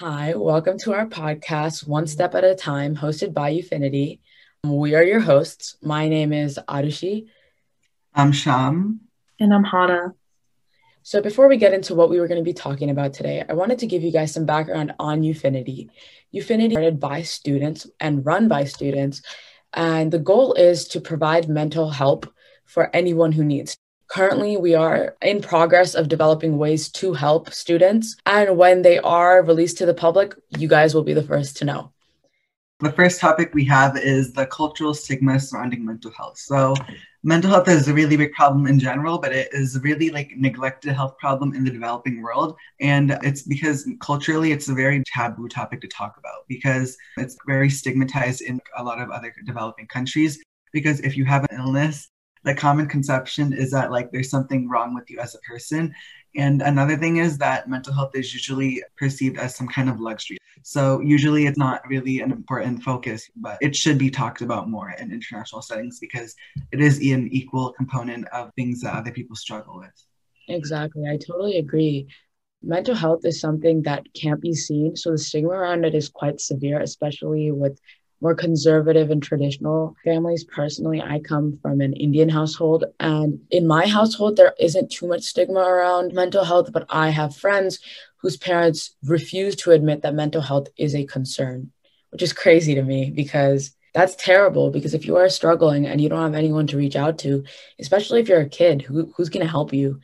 Hi, welcome to our podcast, One Step at a Time, hosted by Ufinity. We are your hosts. My name is Arushi. I'm Sham. And I'm Hana. So, before we get into what we were going to be talking about today, I wanted to give you guys some background on Ufinity. Ufinity is started by students and run by students, and the goal is to provide mental help for anyone who needs. Currently, we are in progress of developing ways to help students. And when they are released to the public, you guys will be the first to know. The first topic we have is the cultural stigma surrounding mental health. So, mental health is a really big problem in general, but it is really like neglected health problem in the developing world. And it's because culturally, it's a very taboo topic to talk about because it's very stigmatized in a lot of other developing countries. Because if you have an illness, the common conception is that like there's something wrong with you as a person. And another thing is that mental health is usually perceived as some kind of luxury. So usually it's not really an important focus but it should be talked about more in international settings because it is an equal component of things that other people struggle with. Exactly. I totally agree. Mental health is something that can't be seen. So the stigma around it is quite severe especially with more conservative and traditional families. Personally, I come from an Indian household, and in my household, there isn't too much stigma around mental health, but I have friends whose parents refuse to admit that mental health is a concern, which is crazy to me because that's terrible. Because if you are struggling and you don't have anyone to reach out to, especially if you're a kid, who, who's going to help you?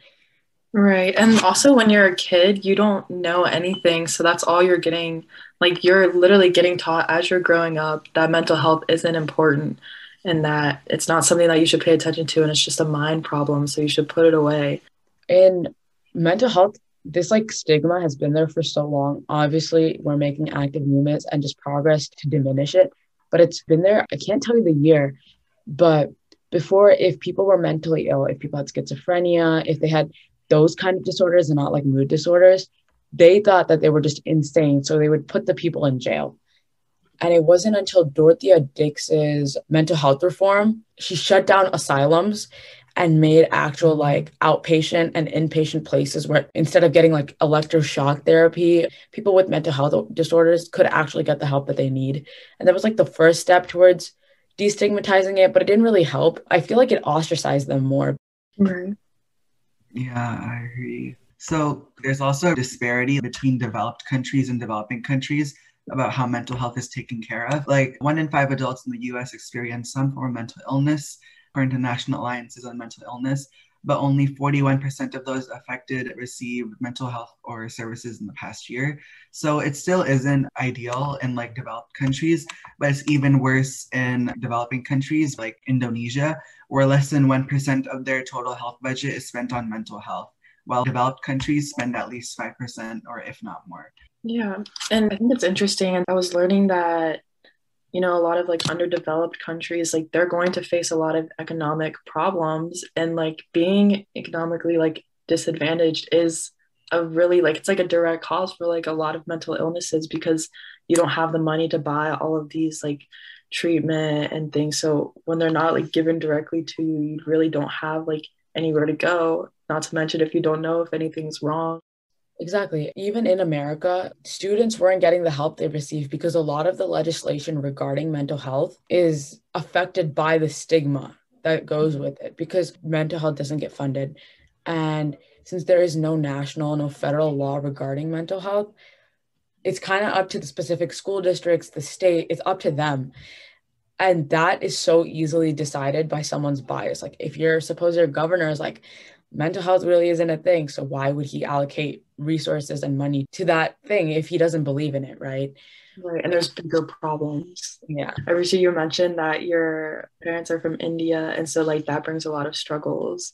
Right. And also, when you're a kid, you don't know anything. So that's all you're getting. Like, you're literally getting taught as you're growing up that mental health isn't important and that it's not something that you should pay attention to. And it's just a mind problem. So you should put it away. And mental health, this like stigma has been there for so long. Obviously, we're making active movements and just progress to diminish it. But it's been there. I can't tell you the year, but before, if people were mentally ill, if people had schizophrenia, if they had those kind of disorders and not like mood disorders, they thought that they were just insane. So they would put the people in jail. And it wasn't until Dorothea Dix's mental health reform, she shut down asylums and made actual like outpatient and inpatient places where instead of getting like electroshock therapy, people with mental health disorders could actually get the help that they need. And that was like the first step towards destigmatizing it, but it didn't really help. I feel like it ostracized them more. Yeah, I agree. So there's also a disparity between developed countries and developing countries about how mental health is taken care of. Like one in five adults in the US experience some form of mental illness, according to National Alliances on Mental Illness, but only 41% of those affected received mental health or services in the past year. So it still isn't ideal in like developed countries, but it's even worse in developing countries like Indonesia, where less than 1% of their total health budget is spent on mental health, while developed countries spend at least 5% or if not more. Yeah. And I think it's interesting. And I was learning that you know a lot of like underdeveloped countries like they're going to face a lot of economic problems and like being economically like disadvantaged is a really like it's like a direct cause for like a lot of mental illnesses because you don't have the money to buy all of these like treatment and things. So when they're not like given directly to you you really don't have like anywhere to go not to mention if you don't know if anything's wrong Exactly. Even in America, students weren't getting the help they received because a lot of the legislation regarding mental health is affected by the stigma that goes mm-hmm. with it because mental health doesn't get funded. And since there is no national, no federal law regarding mental health, it's kind of up to the specific school districts, the state, it's up to them. And that is so easily decided by someone's bias. Like if your supposed your governor is like, mental health really isn't a thing. So why would he allocate resources and money to that thing if he doesn't believe in it, right? Right. And there's bigger problems. Yeah. Obviously, you mentioned that your parents are from India. And so, like, that brings a lot of struggles.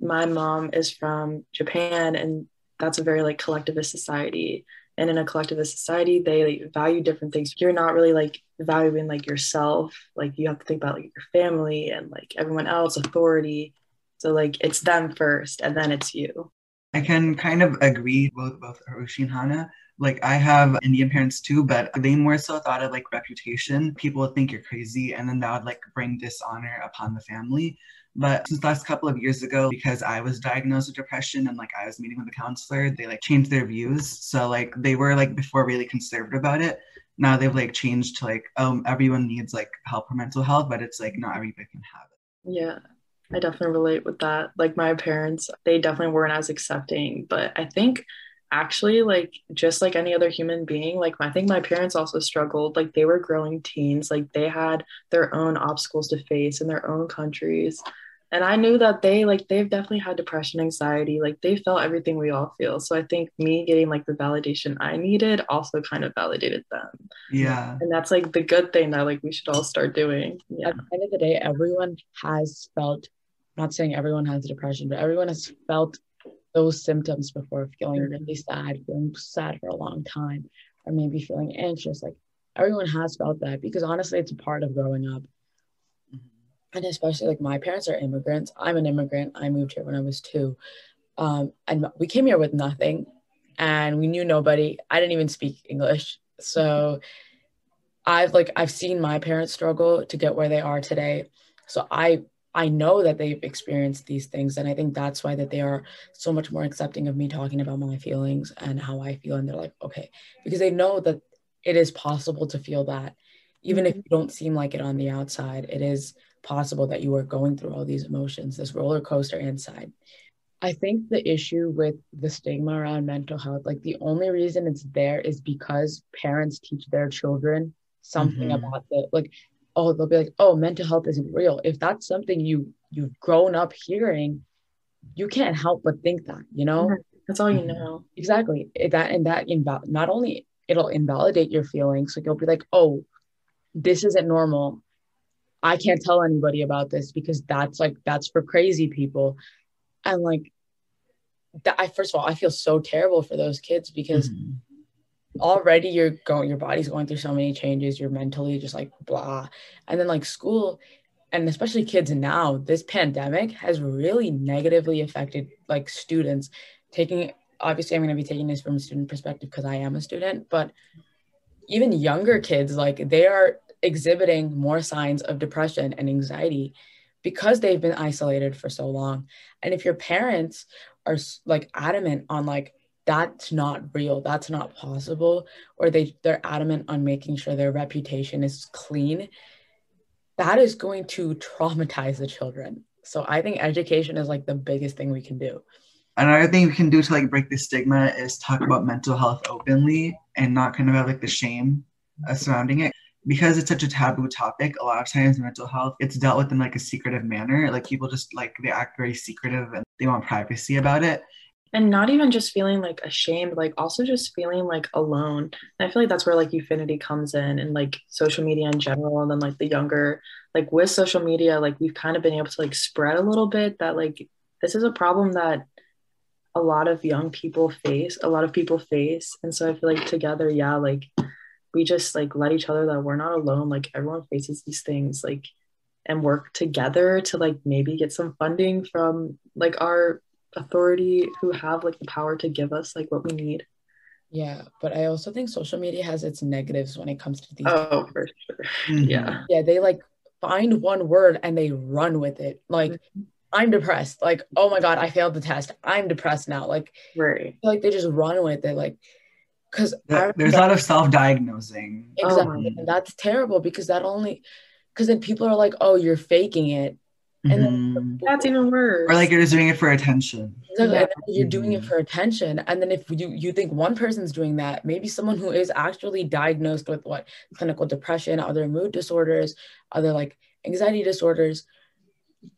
My mom is from Japan, and that's a very, like, collectivist society. And in a collectivist society, they like, value different things. You're not really, like, valuing, like, yourself. Like, you have to think about, like, your family and, like, everyone else, authority. So like it's them first and then it's you. I can kind of agree with both Arushi and Hana. like I have Indian parents too, but they more so thought of like reputation. People would think you're crazy, and then that would like bring dishonor upon the family. But since last couple of years ago, because I was diagnosed with depression and like I was meeting with a counselor, they like changed their views. So like they were like before really conservative about it. Now they've like changed to like, um, everyone needs like help for mental health, but it's like not everybody can have it. Yeah. I definitely relate with that. Like my parents, they definitely weren't as accepting, but I think actually like just like any other human being like i think my parents also struggled. Like they were growing teens. Like they had their own obstacles to face in their own countries. And i knew that they like they've definitely had depression anxiety. Like they felt everything we all feel. So i think me getting like the validation i needed also kind of validated them. Yeah. And that's like the good thing that like we should all start doing. Yeah at the end of the day everyone has felt I'm not saying everyone has depression but everyone has felt those symptoms before feeling really sad feeling sad for a long time or maybe feeling anxious like everyone has felt that because honestly it's a part of growing up and especially like my parents are immigrants. I'm an immigrant. I moved here when I was two. Um, and we came here with nothing and we knew nobody. I didn't even speak English. So I've like I've seen my parents struggle to get where they are today. So I I know that they've experienced these things and I think that's why that they are so much more accepting of me talking about my feelings and how I feel and they're like okay because they know that it is possible to feel that even if you don't seem like it on the outside it is possible that you are going through all these emotions, this roller coaster inside. I think the issue with the stigma around mental health, like the only reason it's there is because parents teach their children something mm-hmm. about the like, oh, they'll be like, oh, mental health isn't real. If that's something you you've grown up hearing, you can't help but think that, you know? That's all you know. Exactly. That and that inval- not only it'll invalidate your feelings, like you'll be like, oh, this isn't normal. I can't tell anybody about this because that's like that's for crazy people. And like that I first of all, I feel so terrible for those kids because mm-hmm. Already you're going your body's going through so many changes, you're mentally just like blah. And then like school and especially kids now, this pandemic has really negatively affected like students taking obviously I'm going to be taking this from a student perspective because I am a student, but even younger kids like they are exhibiting more signs of depression and anxiety because they've been isolated for so long. And if your parents are like adamant on like that's not real, that's not possible, or they they're adamant on making sure their reputation is clean, that is going to traumatize the children. So I think education is like the biggest thing we can do. Another thing we can do to like break the stigma is talk about mental health openly and not kind of have like the shame uh, surrounding it because it's such a taboo topic, a lot of times mental health, it's dealt with in like a secretive manner. Like people just like they act very secretive and they want privacy about it. And not even just feeling like ashamed, like also just feeling like alone. And I feel like that's where like Ufinity comes in and like social media in general. And then like the younger, like with social media, like we've kind of been able to like spread a little bit that like this is a problem that a lot of young people face, a lot of people face. And so I feel like together, yeah, like we just like let each other that we're not alone like everyone faces these things like and work together to like maybe get some funding from like our authority who have like the power to give us like what we need. Yeah but i also think social media has its negatives when it comes to these oh for sure. Mm-hmm. yeah. Yeah they like find one word and they run with it. Like mm-hmm. i'm depressed. Like oh my god i failed the test. I'm depressed now. Like right. Like they just run with it like because there's a lot of self-diagnosing. Exactly um, and that's terrible because that only because then people are like oh you're faking it and mm-hmm. then that's even worse or like you're just doing it for attention exactly. Yeah. you're doing it mm-hmm. for attention and then if you you think one person's doing that maybe someone who is actually diagnosed with what clinical depression other mood disorders other like anxiety disorders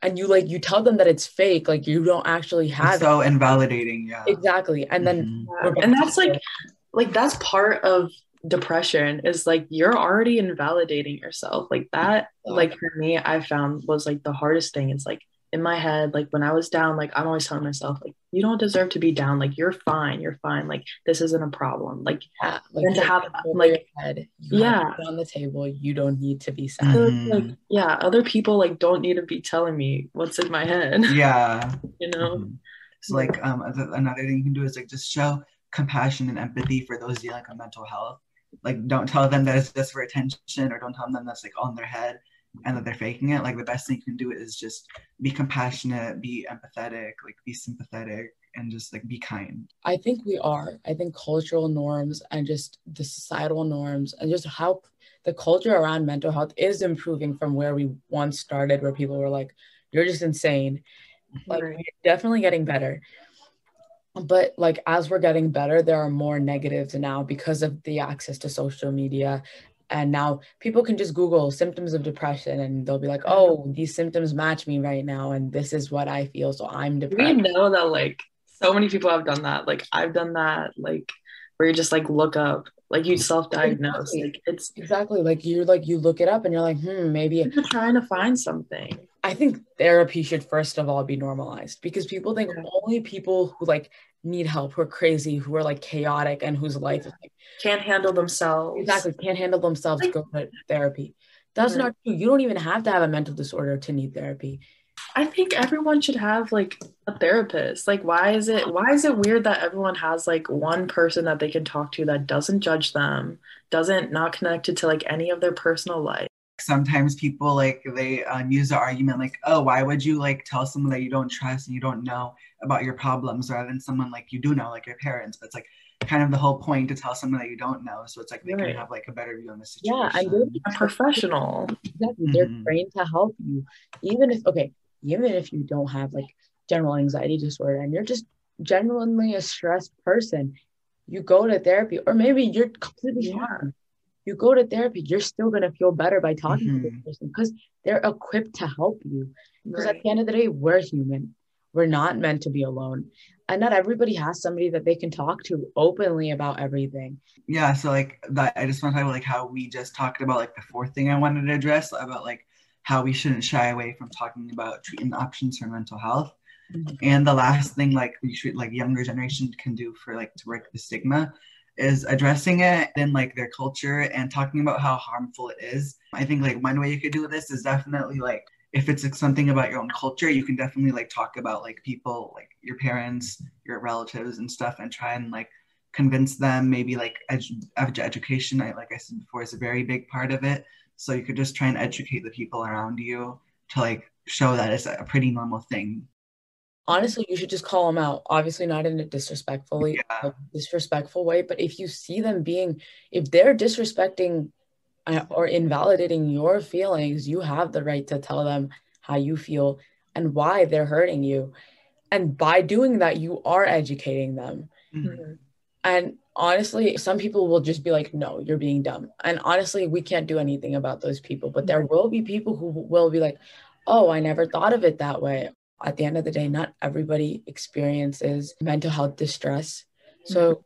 and you like you tell them that it's fake like you don't actually have it's so it. invalidating yeah exactly and then mm-hmm. and that's like like that's part of depression is like you're already invalidating yourself. Like that like for me i found was like the hardest thing. It's like in my head like when i was down like i'm always telling myself like you don't deserve to be down. Like you're fine. You're fine. Like this isn't a problem. Like, yeah, like to have like head, yeah. on the table. You don't need to be sad. Mm-hmm. like, yeah other people like don't need to be telling me what's in my head. Yeah. You know? Mm-hmm. so like um another thing you can do is like just show compassion and empathy for those dealing with mental health. Like, don't tell them that it's just for attention, or don't tell them that's like on their head and that they're faking it. Like, the best thing you can do is just be compassionate, be empathetic, like be sympathetic, and just like be kind. I think we are. I think cultural norms and just the societal norms and just how the culture around mental health is improving from where we once started, where people were like, "You're just insane." Like, Right. we're definitely getting better. But like as we're getting better, there are more negatives now because of the access to social media. And now people can just Google symptoms of depression and they'll be like, oh, these symptoms match me right now. And this is what I feel. So I'm depressed. We know that like so many people have done that. Like I've done that. Like where you just like look up, like you self-diagnose. Exactly. Like it's Exactly. Like you're like, you look it up and you're like, hmm, maybe trying to find something. I think therapy should first of all be normalized because people think Yeah. only people who like need help, who are crazy, who are like chaotic and whose life is like Can't handle themselves. exactly can't handle themselves Like- go to therapy. That's Right. not true. You don't even have to have a mental disorder to need therapy. I think everyone should have like a therapist. Like why is it why is it weird that everyone has like one person that they can talk to that doesn't judge them, doesn't not connected to like any of their personal life? Sometimes people like they um, use the argument like, "Oh, why would you like tell someone that you don't trust and you don't know about your problems, rather than someone like you do know, like your parents?" But it's like kind of the whole point to tell someone that you don't know, so it's like they Right. can have like a better view on the situation. Yeah, and they're A professional. exactly they're Mhm. trained to help you. Even if okay, even if you don't have like general anxiety disorder and you're just genuinely a stressed person, you go to therapy, or maybe you're completely Yeah. fine. You go to therapy, you're still gonna feel better by talking to this Mhm. person because they're equipped to help you. Because Right. at the end of the day, we're human. We're not meant to be alone. And not everybody has somebody that they can talk to openly about everything. yeah so like that i just want to talk about like how we just talked about like the fourth thing i wanted to address about like how we shouldn't shy away from talking about treatment options for mental health Mhm. and the last thing like we should like younger generation can do for like to break the stigma is addressing it in like their culture and talking about how harmful it is. I think like one way you could do this is definitely like if it's like, something about your own culture you can definitely like talk about like people like your parents your relatives and stuff and try and like convince them. Maybe like edu- edu- education I, like i said before is a very big part of it. So you could just try and educate the people around you to like show that it's a pretty normal thing honestly you should just call them out obviously not in a disrespectfully Yeah. disrespectful way but if you see them being if they're disrespecting uh, or invalidating your feelings you have the right to tell them how you feel and why they're hurting you and by doing that you are educating them Mhm. Mhm. and honestly some people will just be like no you're being dumb and honestly we can't do anything about those people but there will be people who will be like oh i never thought of it that way at the end of the day not everybody experiences mental health distress. Mm-hmm. So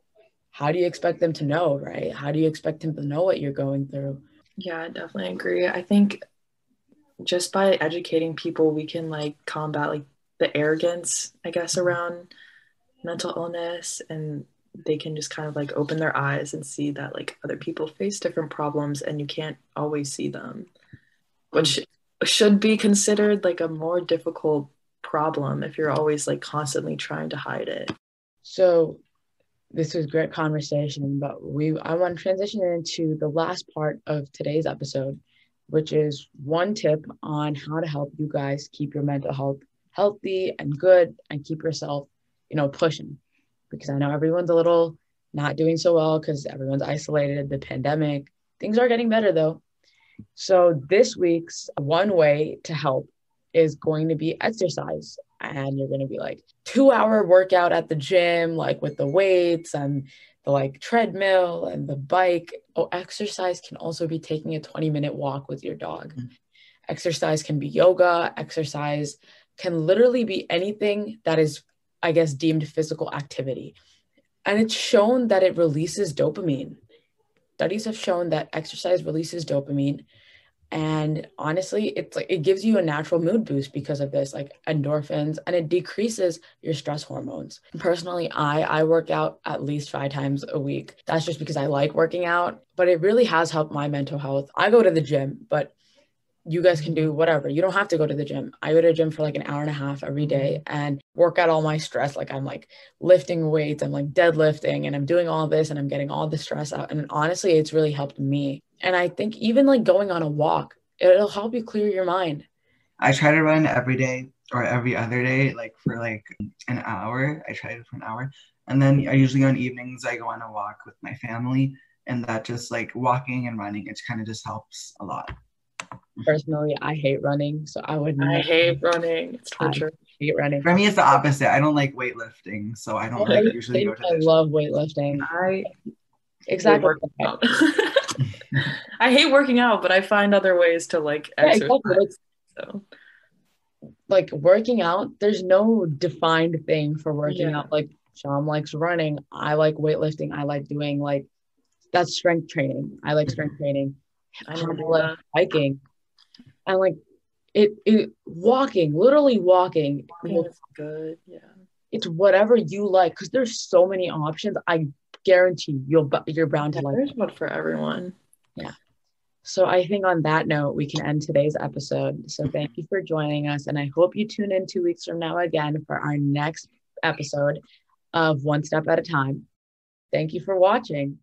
how do you expect them to know right? How do you expect them to know what you're going through? Yeah, I definitely agree. I think just by educating people, we can like combat like the arrogance, I guess, mm-hmm. around mental illness and they can just kind of like open their eyes and see that like other people face different problems and you can't always see them, mm-hmm. which should be considered like a more difficult problem if you're always like constantly trying to hide it. So this was great conversation, but we I want to transition into the last part of today's episode, which is one tip on how to help you guys keep your mental health healthy and good and keep yourself, you know, pushing. Because I know everyone's a little not doing so well because everyone's isolated, the pandemic. Things are getting better though. So this week's one way to help is going to be exercise. And you're going to be like, two hour workout at the gym, like with the weights and the like treadmill and the bike. Oh, exercise can also be taking a 20 minute walk with your dog. Mhm. Exercise can be yoga. Exercise can literally be anything that is, I guess, deemed physical activity. And it's shown that it releases dopamine. Studies have shown that exercise releases dopamine and honestly it's like it gives you a natural mood boost because of this like endorphins and it decreases your stress hormones. Personally i i work out at least five times a week. That's just because i like working out but it really has helped my mental health. I go to the gym but you guys can do whatever. You don't have to go to the gym. I go to the gym for like an hour and a half every day and work out all my stress. Like I'm like lifting weights, I'm like deadlifting, and I'm doing all this and I'm getting all the stress out. And honestly, it's really helped me. And I think even like going on a walk, it'll help you clear your mind. I try to run every day or every other day, like for like an hour. I try it for an hour. And then I usually on evenings, I go on a walk with my family. And that just like walking and running, it kind of just helps a lot. Personally, I hate running. So I would not. I hate running. It's torture. I hate running. For me, it's the opposite. I don't like weightlifting. So I don't like usually go to I the love weightlifting. I Exactly. working out. I hate working out, but I find other ways to like Yeah, exercise. exactly. Like, So like working out, there's no defined thing for working Yeah. out. Like Sham likes running. I like weightlifting. I like doing like that's strength training. I like strength training. I Hannah never do likes hiking. And like it it walking, literally walking. it's good. Yeah. It's whatever you like because there's so many options. I guarantee you'll you're bound to like There's one for everyone. Yeah. So I think on that note, we can end today's episode. So thank you for joining us. And I hope you tune in two weeks from now again for our next episode of One Step at a Time. Thank you for watching.